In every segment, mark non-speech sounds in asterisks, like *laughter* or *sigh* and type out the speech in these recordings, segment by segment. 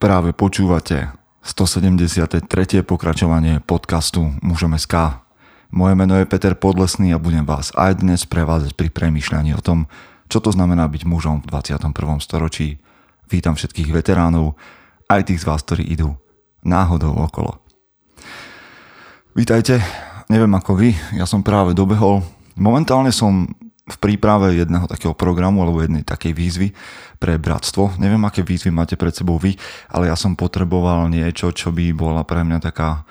Práve počúvate 173. pokračovanie podcastu Mužom SK. Moje meno je Peter Podlesný a budem vás aj dnes prevázať pri premýšľaní o tom, čo to znamená byť mužom v 21. storočí. Vítam všetkých veteránov, aj tých z vás, ktorí idú náhodou okolo. Vítajte, neviem ako vy, ja som práve dobehol. Momentálne som v príprave jedného takého programu alebo jednej takej výzvy pre bratstvo. Neviem, aké výzvy máte pred sebou vy, ale ja som potreboval niečo, čo by bola pre mňa taká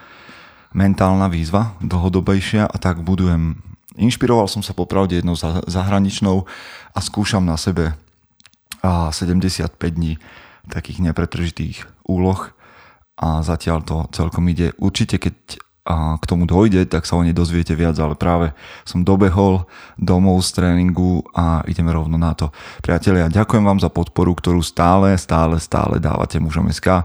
mentálna výzva, dlhodobejšia a tak budujem. Inšpiroval som sa popravde jednou zahraničnou a skúšam na sebe 75 dní takých nepretržitých úloh a zatiaľ to celkom ide. Určite, keď a k tomu dojde, tak sa o nej dozviete viac, ale práve som dobehol domov z tréningu a ideme rovno na to. Priatelia, ďakujem vám za podporu, ktorú stále, stále, stále dávate mužom SK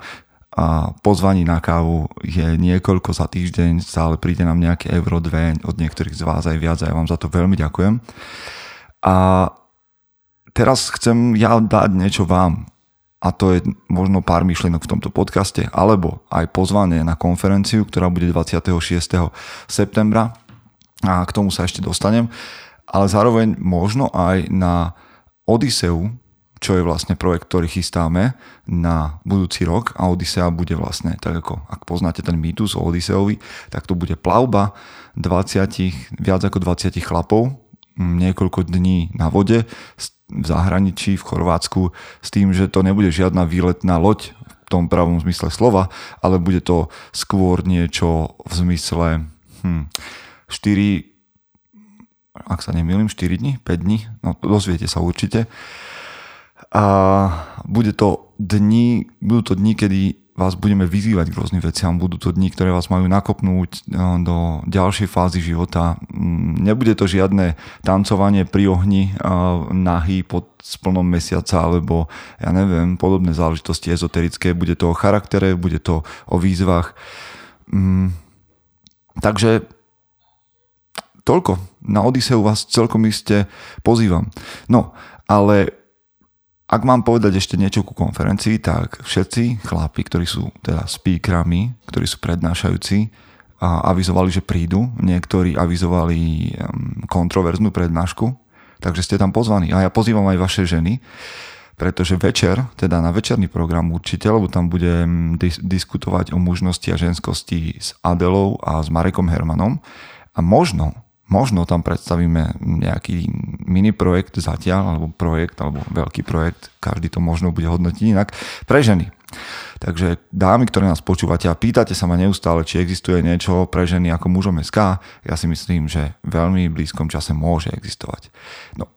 a pozvaní na kávu je niekoľko za týždeň, stále príde nám nejaké euro, dve, od niektorých z vás aj viac a ja vám za to veľmi ďakujem. A teraz chcem ja dať niečo vám, a to je možno pár myšlienok v tomto podcaste, alebo aj pozvanie na konferenciu, ktorá bude 26. septembra a k tomu sa ešte dostanem, ale zároveň možno aj na Odiseu, čo je vlastne projekt, ktorý chystáme na budúci rok a Odisea bude vlastne, tak ako ak poznáte ten mýtus o Odiseovi, tak to bude plavba 20, viac ako 20 chlapov, niekoľko dní na vode s v zahraničí, v Chorvátsku, s tým, že to nebude žiadna výletná loď v tom pravom zmysle slova, ale bude to skôr niečo v zmysle hm, 4, ak sa nemýlim, 4 dní, 5 dní, no dozviete sa určite. A bude to dní, budú to dní, kedy vás budeme vyzývať k rôznym veciam. Budú to dni, ktoré vás majú nakopnúť eh, do ďalšej fázy života. Mm, nebude to žiadne tancovanie pri ohni, eh, nahý pod splnom mesiaca alebo ja neviem, podobné záležitosti ezoterické. Bude to o charaktere, bude to o výzvach. Mm, takže toľko. Na Odiseu vás celkom iste pozývam. No, ale ak mám povedať ešte niečo ku konferencii, tak všetci chlapi, ktorí sú teda speakerami, ktorí sú prednášajúci, a avizovali, že prídu. Niektorí avizovali kontroverznú prednášku, takže ste tam pozvaní. A ja pozývam aj vaše ženy, pretože večer, teda na večerný program určite, lebo tam budem dis- diskutovať o mužnosti a ženskosti s Adelou a s Marekom Hermanom. A možno, možno tam predstavíme nejaký mini projekt zatiaľ, alebo projekt, alebo veľký projekt, každý to možno bude hodnotiť inak, pre ženy. Takže dámy, ktoré nás počúvate a pýtate sa ma neustále, či existuje niečo pre ženy ako mužom SK, ja si myslím, že veľmi blízkom čase môže existovať. No.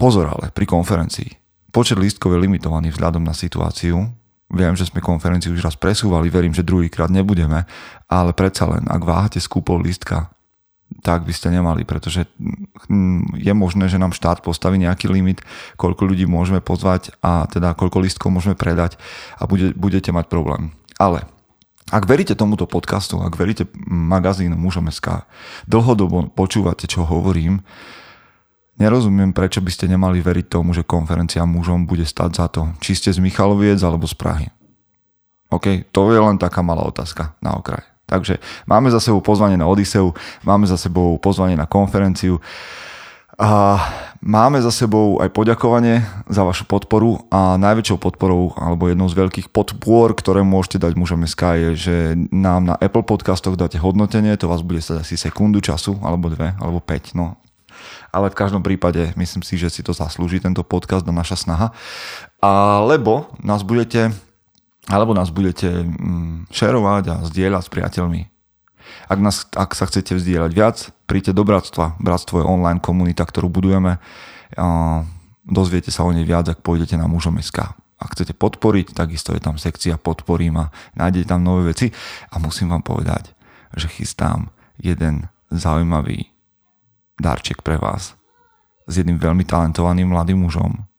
Pozor ale, pri konferencii. Počet lístkov je limitovaný vzhľadom na situáciu. Viem, že sme konferenciu už raz presúvali, verím, že druhýkrát nebudeme, ale predsa len, ak váhate s kúpou lístka, tak by ste nemali, pretože hm, je možné, že nám štát postaví nejaký limit, koľko ľudí môžeme pozvať a teda koľko listkov môžeme predať a bude, budete mať problém. Ale ak veríte tomuto podcastu, ak veríte magazínu Mužom SK, dlhodobo počúvate, čo hovorím, nerozumiem, prečo by ste nemali veriť tomu, že konferencia mužom bude stať za to, či ste z Michaloviec alebo z Prahy. OK, to je len taká malá otázka na okraj. Takže máme za sebou pozvanie na Odiseu, máme za sebou pozvanie na konferenciu a máme za sebou aj poďakovanie za vašu podporu a najväčšou podporou alebo jednou z veľkých podpor, ktoré môžete dať mužom SK je, že nám na Apple podcastoch dáte hodnotenie, to vás bude stať asi sekundu času, alebo dve, alebo päť, no ale v každom prípade myslím si, že si to zaslúži tento podcast a naša snaha. Alebo nás budete alebo nás budete mm, šerovať a zdieľať s priateľmi. Ak, nás, ak sa chcete vzdielať viac, príďte do Bratstva. Bratstvo je online komunita, ktorú budujeme. Dozviete sa o nej viac, ak pôjdete na mužom SK. Ak chcete podporiť, takisto je tam sekcia podporím a nájdete tam nové veci. A musím vám povedať, že chystám jeden zaujímavý darček pre vás s jedným veľmi talentovaným mladým mužom,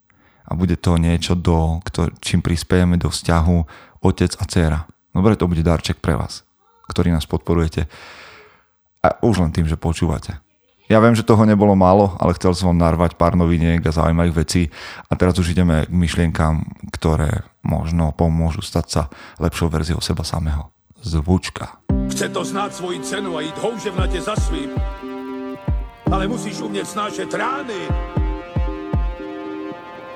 a bude to niečo, do, čím prispiejeme do vzťahu otec a dcera. Dobre, to bude darček pre vás, ktorý nás podporujete a už len tým, že počúvate. Ja viem, že toho nebolo málo, ale chcel som vám narvať pár noviniek a zaujímavých vecí a teraz už ideme k myšlienkám, ktoré možno pomôžu stať sa lepšou verziou seba samého. Zvučka. Chce to znát svoji cenu a jít houževnatě za svým. Ale musíš umět snášet rány.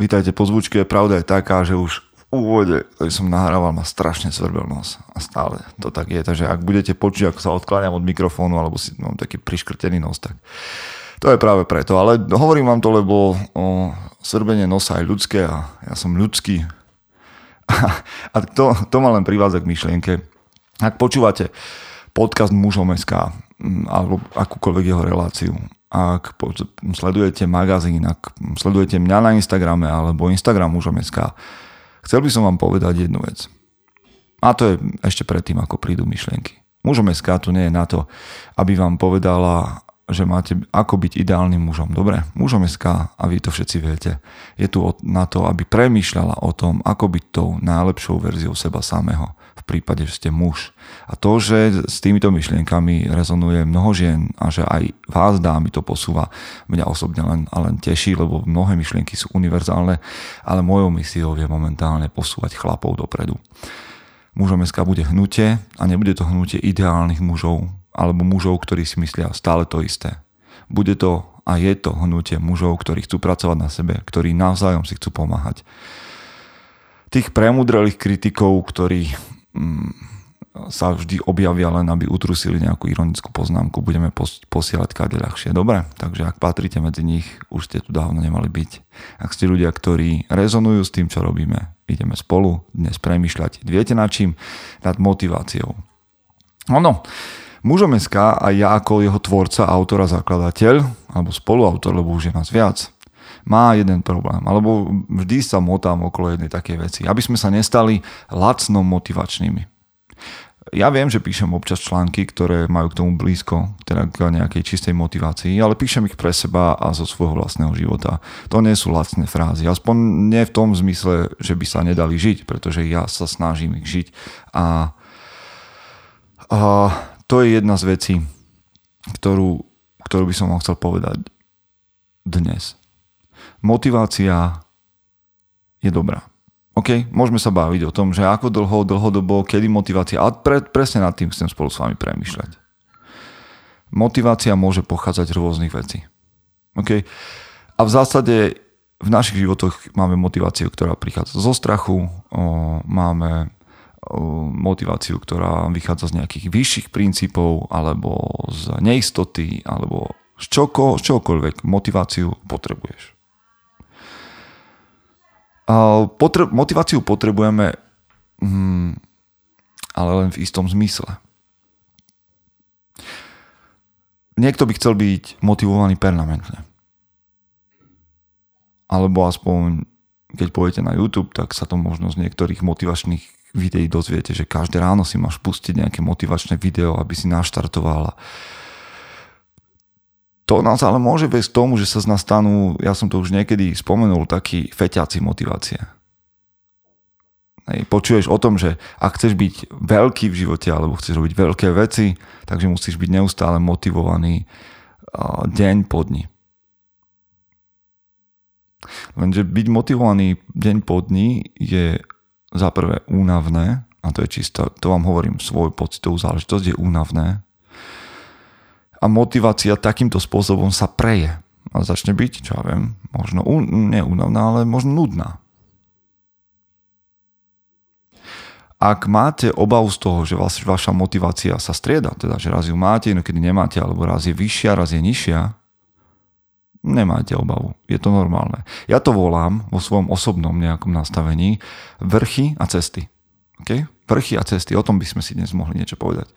Vítajte po zvučke, pravda je taká, že už v úvode, ktorý som nahrával, ma strašne svrbel nos. A stále to tak je. Takže ak budete počuť, ako sa odkláňam od mikrofónu, alebo si mám taký priškrtený nos, tak to je práve preto. Ale hovorím vám to, lebo o, svrbenie nosa je ľudské a ja som ľudský. *laughs* A to, to ma len privádza k myšlienke. Ak počúvate podcast Mužom SK alebo akúkoľvek jeho reláciu, ak sledujete magazín, ak sledujete mňa na Instagrame alebo Instagram Mužom SK, chcel by som vám povedať jednu vec. A to je ešte predtým, ako prídu myšlienky. Mužom SK tu nie je na to, aby vám povedala, že máte ako byť ideálnym mužom. Dobre, mužom SK, a vy to všetci viete, je tu na to, aby premýšľala o tom, ako byť tou najlepšou verziou seba samého prípade, že ste muž. A to, že s týmito myšlienkami rezonuje mnoho žien a že aj vás dámy to posúva, mňa osobne len, len teší, lebo mnohé myšlienky sú univerzálne, ale mojou misiou je momentálne posúvať chlapov dopredu. Mužom SK bude hnutie a nebude to hnutie ideálnych mužov alebo mužov, ktorí si myslia stále to isté. Bude to a je to hnutie mužov, ktorí chcú pracovať na sebe, ktorí navzájom si chcú pomáhať. Tých premudrelých kritikov, ktorí sa vždy objavia len, aby utrusili nejakú ironickú poznámku, budeme pos- posielať kade ľahšie. Dobre, takže ak patríte medzi nich, už ste tu dávno nemali byť. Ak ste ľudia, ktorí rezonujú s tým, čo robíme, ideme spolu dnes premýšľať. Viete na čím? Nad motiváciou. Ono, mužom SK a ja ako jeho tvorca, autor a zakladateľ, alebo spoluautor, lebo už je nás viac, má jeden problém, alebo vždy sa motám okolo jednej takej veci, aby sme sa nestali lacno motivačnými. Ja viem, že píšem občas články, ktoré majú k tomu blízko, teda k nejakej čistej motivácii, ale píšem ich pre seba a zo svojho vlastného života. To nie sú lacné frázy, aspoň nie v tom zmysle, že by sa nedali žiť, pretože ja sa snažím ich žiť a, a to je jedna z vecí, ktorú, ktorú by som vám chcel povedať dnes. Motivácia je dobrá. OK, môžeme sa baviť o tom, že ako dlho, dlhodobo, kedy motivácia, ale pre, presne nad tým chcem spolu s vami premyšľať. Motivácia môže pochádzať z rôznych vecí. OK? A v zásade v našich životoch máme motiváciu, ktorá prichádza zo strachu, o, máme motiváciu, ktorá vychádza z nejakých vyšších princípov, alebo z neistoty, alebo z, čoko, z čokoľvek motiváciu potrebuješ. Potre- motiváciu potrebujeme, mm, ale len v istom zmysle. Niekto by chcel byť motivovaný permanentne. Alebo aspoň, keď pôjdete na YouTube, tak sa to možno z niektorých motivačných videí dozviete, že každé ráno si máš pustiť nejaké motivačné video, aby si naštartoval. To nás ale môže viesť k tomu, že sa z nás stanú, ja som to už niekedy spomenul, takí feťáci motivácie. Počuješ o tom, že ak chceš byť veľký v živote alebo chceš robiť veľké veci, takže musíš byť neustále motivovaný deň po dni. Lenže byť motivovaný deň po dni je za prvé únavné, a to je čisto, to vám hovorím, svoj pocitovú záležitosť je únavné. A motivácia takýmto spôsobom sa preje. A začne byť, čo ja viem, možno, nie únavná, ale možno nudná. ak máte obavu z toho, že vlastne vaša motivácia sa strieda, teda že raz ju máte, inokedy nemáte, alebo raz je vyššia, raz je nižšia, nemáte obavu. Je to normálne. Ja to volám vo svojom osobnom nejakom nastavení vrchy a cesty. Okay? Vrchy a cesty, o tom by sme si dnes mohli niečo povedať.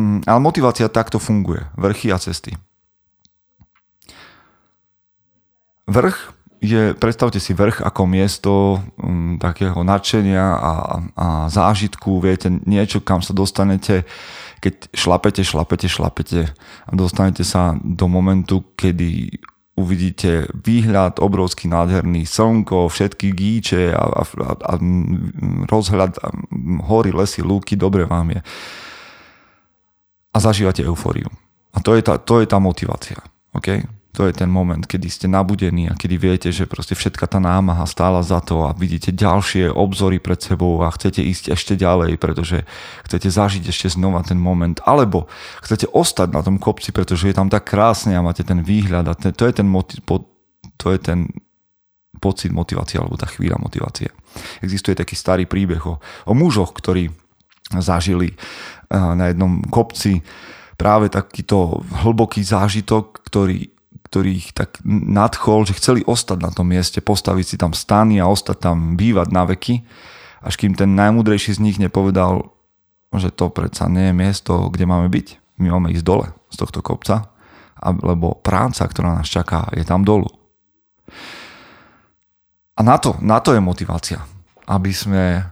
Mm, ale motivácia takto funguje. Vrchy a cesty. Vrch je, predstavte si vrch ako miesto um, takého nadšenia a, a zážitku, viete, niečo, kam sa dostanete, keď šlapete, šlapete, šlapete a dostanete sa do momentu, kedy uvidíte výhľad obrovský, nádherný, slnko, všetky gíče a, a, a, a rozhľad, a hory, lesy, lúky, dobre vám je. A zažívate eufóriu. A to je tá, to je tá motivácia. Okay? to je ten moment, kedy ste nabudení a kedy viete, že proste všetka tá námaha stála za to a vidíte ďalšie obzory pred sebou a chcete ísť ešte ďalej, pretože chcete zažiť ešte znova ten moment. Alebo chcete ostať na tom kopci, pretože je tam tak krásne a máte ten výhľad a ten, to je ten, motiv, to je ten pocit motivácie alebo tá chvíľa motivácie. Existuje taký starý príbeh o, o mužoch, ktorí zažili na jednom kopci práve takýto hlboký zážitok, ktorý ktorých tak nadchol, že chceli ostať na tom mieste, postaviť si tam stany a ostať tam bývať na veky, až kým ten najmudrejší z nich nepovedal, že to predsa nie je miesto, kde máme byť. My máme ísť dole z tohto kopca, lebo práca, ktorá nás čaká, je tam dolu. A na to, na to je motivácia, aby sme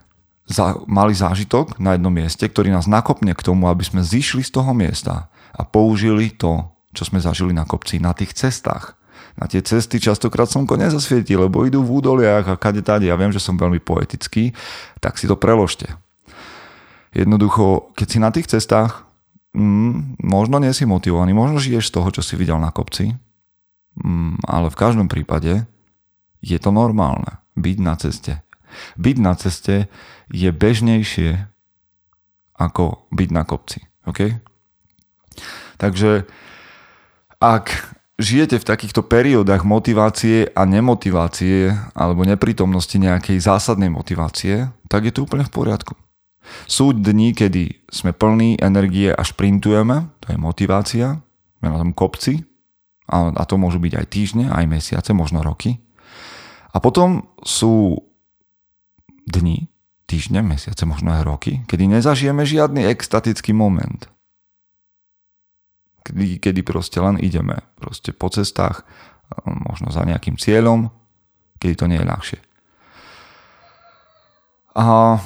za, mali zážitok na jednom mieste, ktorý nás nakopne k tomu, aby sme zišli z toho miesta a použili to čo sme zažili na kopci, na tých cestách. Na tie cesty častokrát slnko nezasvieti, lebo idú v údoliach a kade tady. Ja viem, že som veľmi poetický, tak si to preložte. Jednoducho, keď si na tých cestách, mm, možno nie si motivovaný, možno žiješ z toho, čo si videl na kopci, mm, ale v každom prípade je to normálne byť na ceste. Byť na ceste je bežnejšie ako byť na kopci. Okay? Takže ak žijete v takýchto periódach motivácie a nemotivácie alebo neprítomnosti nejakej zásadnej motivácie, tak je to úplne v poriadku. Sú dni, kedy sme plní energie a šprintujeme, to je motivácia, sme na tom kopci, a, a to môžu byť aj týždne, aj mesiace, možno roky. A potom sú dni, týždne, mesiace, možno aj roky, kedy nezažijeme žiadny extatický moment kedy, kedy proste len ideme proste po cestách, možno za nejakým cieľom, kedy to nie je ľahšie. A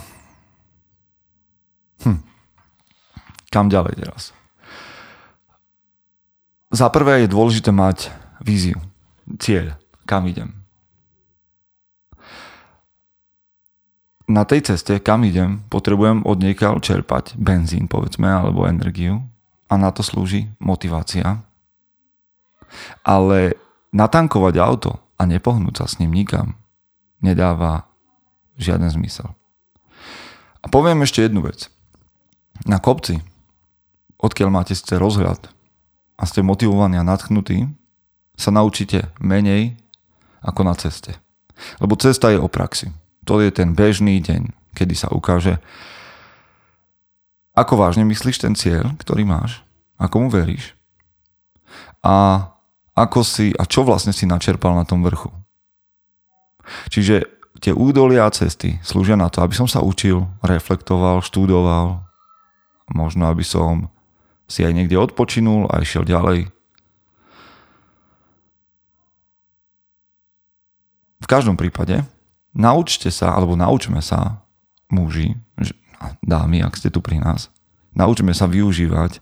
hm. kam ďalej teraz? Za prvé je dôležité mať víziu, cieľ, kam idem. Na tej ceste, kam idem, potrebujem od niekaľ čerpať benzín, povedzme, alebo energiu a na to slúži motivácia. Ale natankovať auto a nepohnúť sa s ním nikam nedáva žiaden zmysel. A poviem ešte jednu vec. Na kopci, odkiaľ máte ste rozhľad a ste motivovaní a natchnutí, sa naučíte menej ako na ceste. Lebo cesta je o praxi. To je ten bežný deň, kedy sa ukáže, ako vážne myslíš ten cieľ, ktorý máš? Ako mu veríš? A ako si, a čo vlastne si načerpal na tom vrchu? Čiže tie údolia a cesty slúžia na to, aby som sa učil, reflektoval, študoval, možno aby som si aj niekde odpočinul a išiel ďalej. V každom prípade naučte sa, alebo naučme sa, muži, dámy, ak ste tu pri nás, naučme sa využívať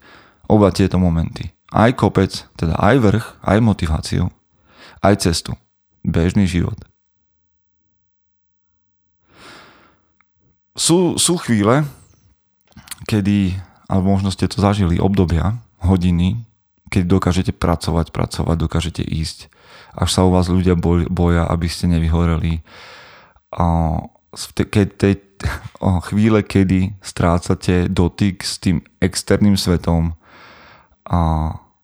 oba tieto momenty. Aj kopec, teda aj vrch, aj motiváciu, aj cestu. Bežný život. Sú, sú chvíle, kedy, alebo možno ste to zažili, obdobia, hodiny, keď dokážete pracovať, pracovať, dokážete ísť, až sa u vás ľudia boja, aby ste nevyhoreli. A keď tej, *laughs* chvíle, kedy strácate dotyk s tým externým svetom,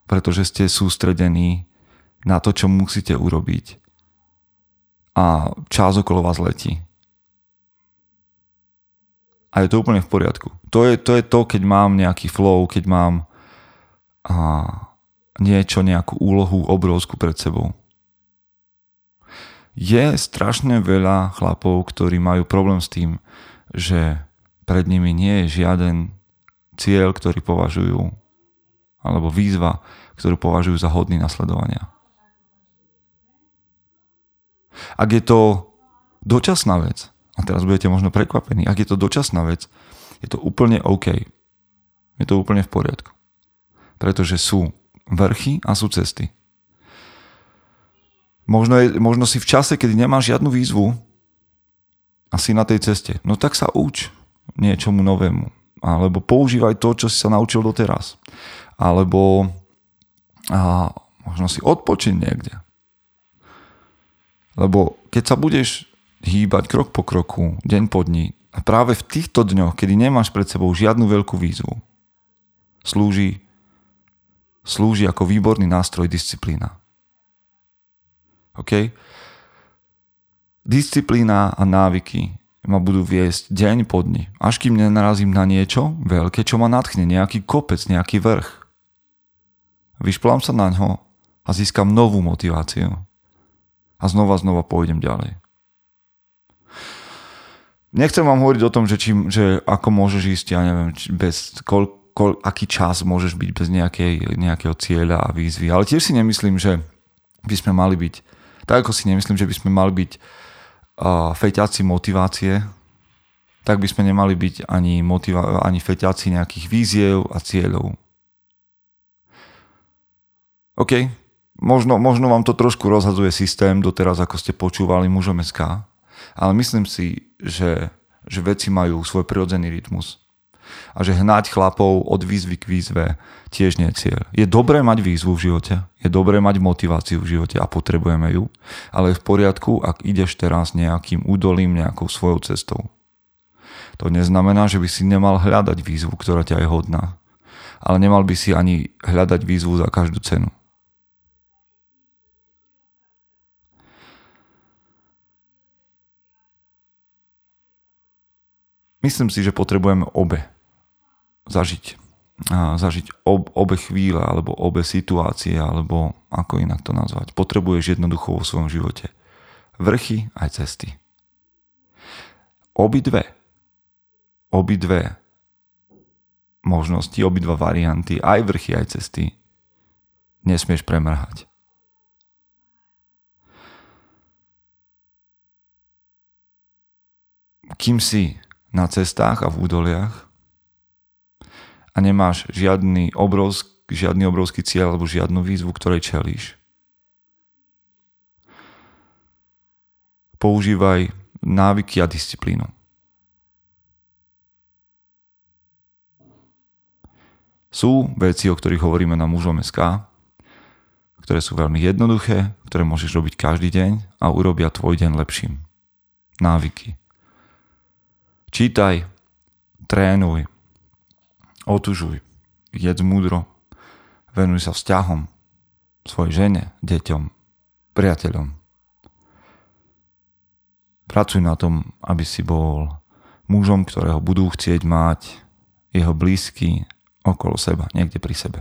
pretože ste sústredení na to, čo musíte urobiť. A čas okolo vás letí. A je to úplne v poriadku. To je to, je to keď mám nejaký flow, keď mám a, niečo, nejakú úlohu obrovskú pred sebou je strašne veľa chlapov, ktorí majú problém s tým, že pred nimi nie je žiaden cieľ, ktorý považujú, alebo výzva, ktorú považujú za hodný nasledovania. Ak je to dočasná vec, a teraz budete možno prekvapení, ak je to dočasná vec, je to úplne OK. Je to úplne v poriadku. Pretože sú vrchy a sú cesty. Možno, je, možno si v čase, kedy nemáš žiadnu výzvu a si na tej ceste, no tak sa uč niečomu novému. Alebo používaj to, čo si sa naučil doteraz. Alebo a možno si odpočin niekde. Lebo keď sa budeš hýbať krok po kroku, deň po dni, a práve v týchto dňoch, kedy nemáš pred sebou žiadnu veľkú výzvu, slúži, slúži ako výborný nástroj disciplína. OK? Disciplína a návyky ma budú viesť deň po dni, až kým nenarazím na niečo veľké, čo ma natchne, nejaký kopec, nejaký vrch. Vyšplám sa na ňo a získam novú motiváciu a znova, znova pôjdem ďalej. Nechcem vám hovoriť o tom, že, či, že ako môžeš ísť, ja neviem, bez, kol, kol, aký čas môžeš byť bez nejakej, nejakého cieľa a výzvy. Ale tiež si nemyslím, že by sme mali byť, tak ako si nemyslím, že by sme mali byť uh, feťáci motivácie, tak by sme nemali byť ani, motiva- ani feťáci nejakých víziev a cieľov. OK, Možno, možno vám to trošku rozhadzuje systém doteraz, ako ste počúvali mužom SK, ale myslím si, že, že veci majú svoj prirodzený rytmus. A že hnať chlapov od výzvy k výzve tiež nie je cieľ. Je dobré mať výzvu v živote, je dobré mať motiváciu v živote a potrebujeme ju, ale je v poriadku, ak ideš teraz nejakým údolím, nejakou svojou cestou. To neznamená, že by si nemal hľadať výzvu, ktorá ťa je hodná. Ale nemal by si ani hľadať výzvu za každú cenu. Myslím si, že potrebujeme obe zažiť. Zažiť ob, obe chvíle, alebo obe situácie, alebo ako inak to nazvať. Potrebuješ jednoducho vo svojom živote. Vrchy aj cesty. Obidve. Obidve možnosti, obidva varianty, aj vrchy, aj cesty nesmieš premrhať. Kým si na cestách a v údoliach a nemáš žiadny obrovský, žiadny obrovský cieľ alebo žiadnu výzvu, ktorej čelíš. Používaj návyky a disciplínu. Sú veci, o ktorých hovoríme na mužom SK, ktoré sú veľmi jednoduché, ktoré môžeš robiť každý deň a urobia tvoj deň lepším. Návyky. Čítaj, trénuj, otužuj, jedz múdro, venuj sa vzťahom, svojej žene, deťom, priateľom. Pracuj na tom, aby si bol mužom, ktorého budú chcieť mať jeho blízky okolo seba, niekde pri sebe.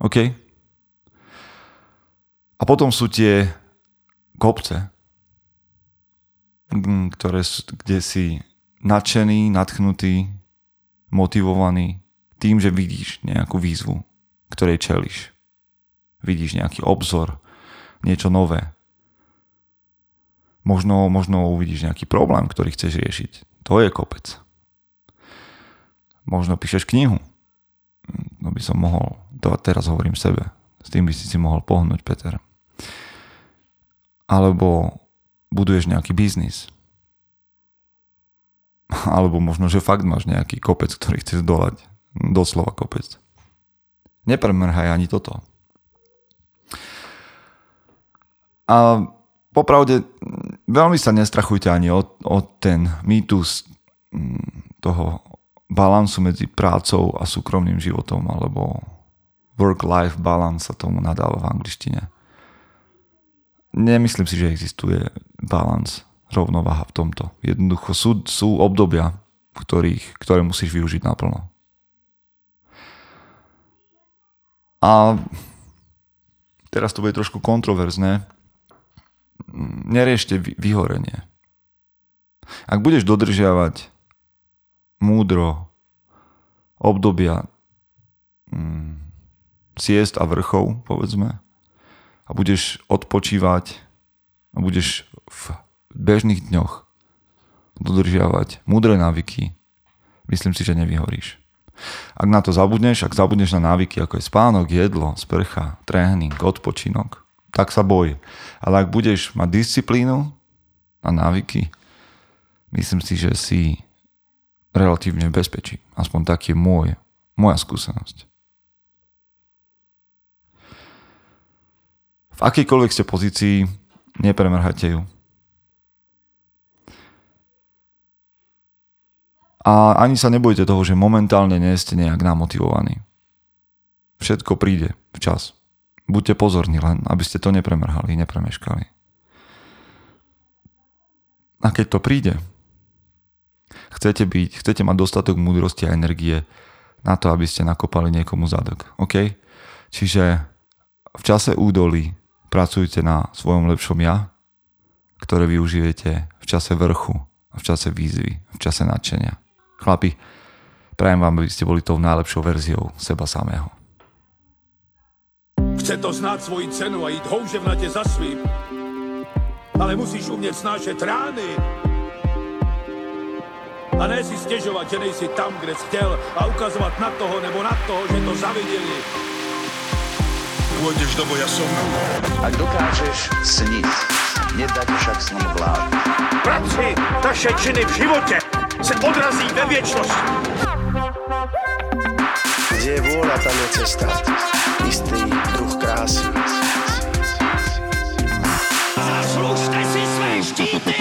OK? A potom sú tie kopce, ktoré, kde si nadšený, nadchnutý, motivovaný tým, že vidíš nejakú výzvu, ktorej čeliš. Vidíš nejaký obzor, niečo nové. Možno, možno uvidíš nejaký problém, ktorý chceš riešiť. To je kopec. Možno píšeš knihu. No by som mohol, to teraz hovorím sebe. S tým by si si mohol pohnúť, Peter. Alebo buduješ nejaký biznis. Alebo možno, že fakt máš nejaký kopec, ktorý chceš dolať. Doslova kopec. Nepremrhaj ani toto. A popravde veľmi sa nestrachujte ani od, od ten mýtus mm, toho balansu medzi prácou a súkromným životom, alebo work-life balance sa tomu nadáva v angličtine nemyslím si, že existuje balans, rovnováha v tomto. Jednoducho sú, sú obdobia, ktorých, ktoré musíš využiť naplno. A teraz to bude trošku kontroverzné. Neriešte vyhorenie. Ak budeš dodržiavať múdro obdobia mm, siest a vrchov, povedzme, a budeš odpočívať a budeš v bežných dňoch dodržiavať múdre návyky, myslím si, že nevyhoríš. Ak na to zabudneš, ak zabudneš na návyky, ako je spánok, jedlo, sprcha, tréning, odpočinok, tak sa boj. Ale ak budeš mať disciplínu a návyky, myslím si, že si relatívne v bezpečí. Aspoň tak je môj, moja skúsenosť. V akejkoľvek ste pozícii, nepremrhajte ju. A ani sa nebojte toho, že momentálne nie ste nejak namotivovaní. Všetko príde včas. Buďte pozorní len, aby ste to nepremrhali, nepremeškali. A keď to príde, chcete byť, chcete mať dostatok múdrosti a energie na to, aby ste nakopali niekomu zadok. OK? Čiže v čase údolí pracujte na svojom lepšom ja, ktoré využijete v čase vrchu, v čase výzvy, v čase nadšenia. Chlapi, prajem vám, aby ste boli tou najlepšou verziou seba samého. Chce to znát svoji cenu a jít houževnatě za svým. Ale musíš umět snášet rány. A ne si stěžovat, že nejsi tam, kde jsi chtěl a ukazovat na toho nebo na toho, že to zaviděli. Pôjdeš do boja som. Ak dokážeš sniť, nedať však snom vlád. Práci naše činy v životě se odrazí ve věčnosti. Kde je vôľa, tam je cesta. Istý druh krásy. Zaslužte si své štíty!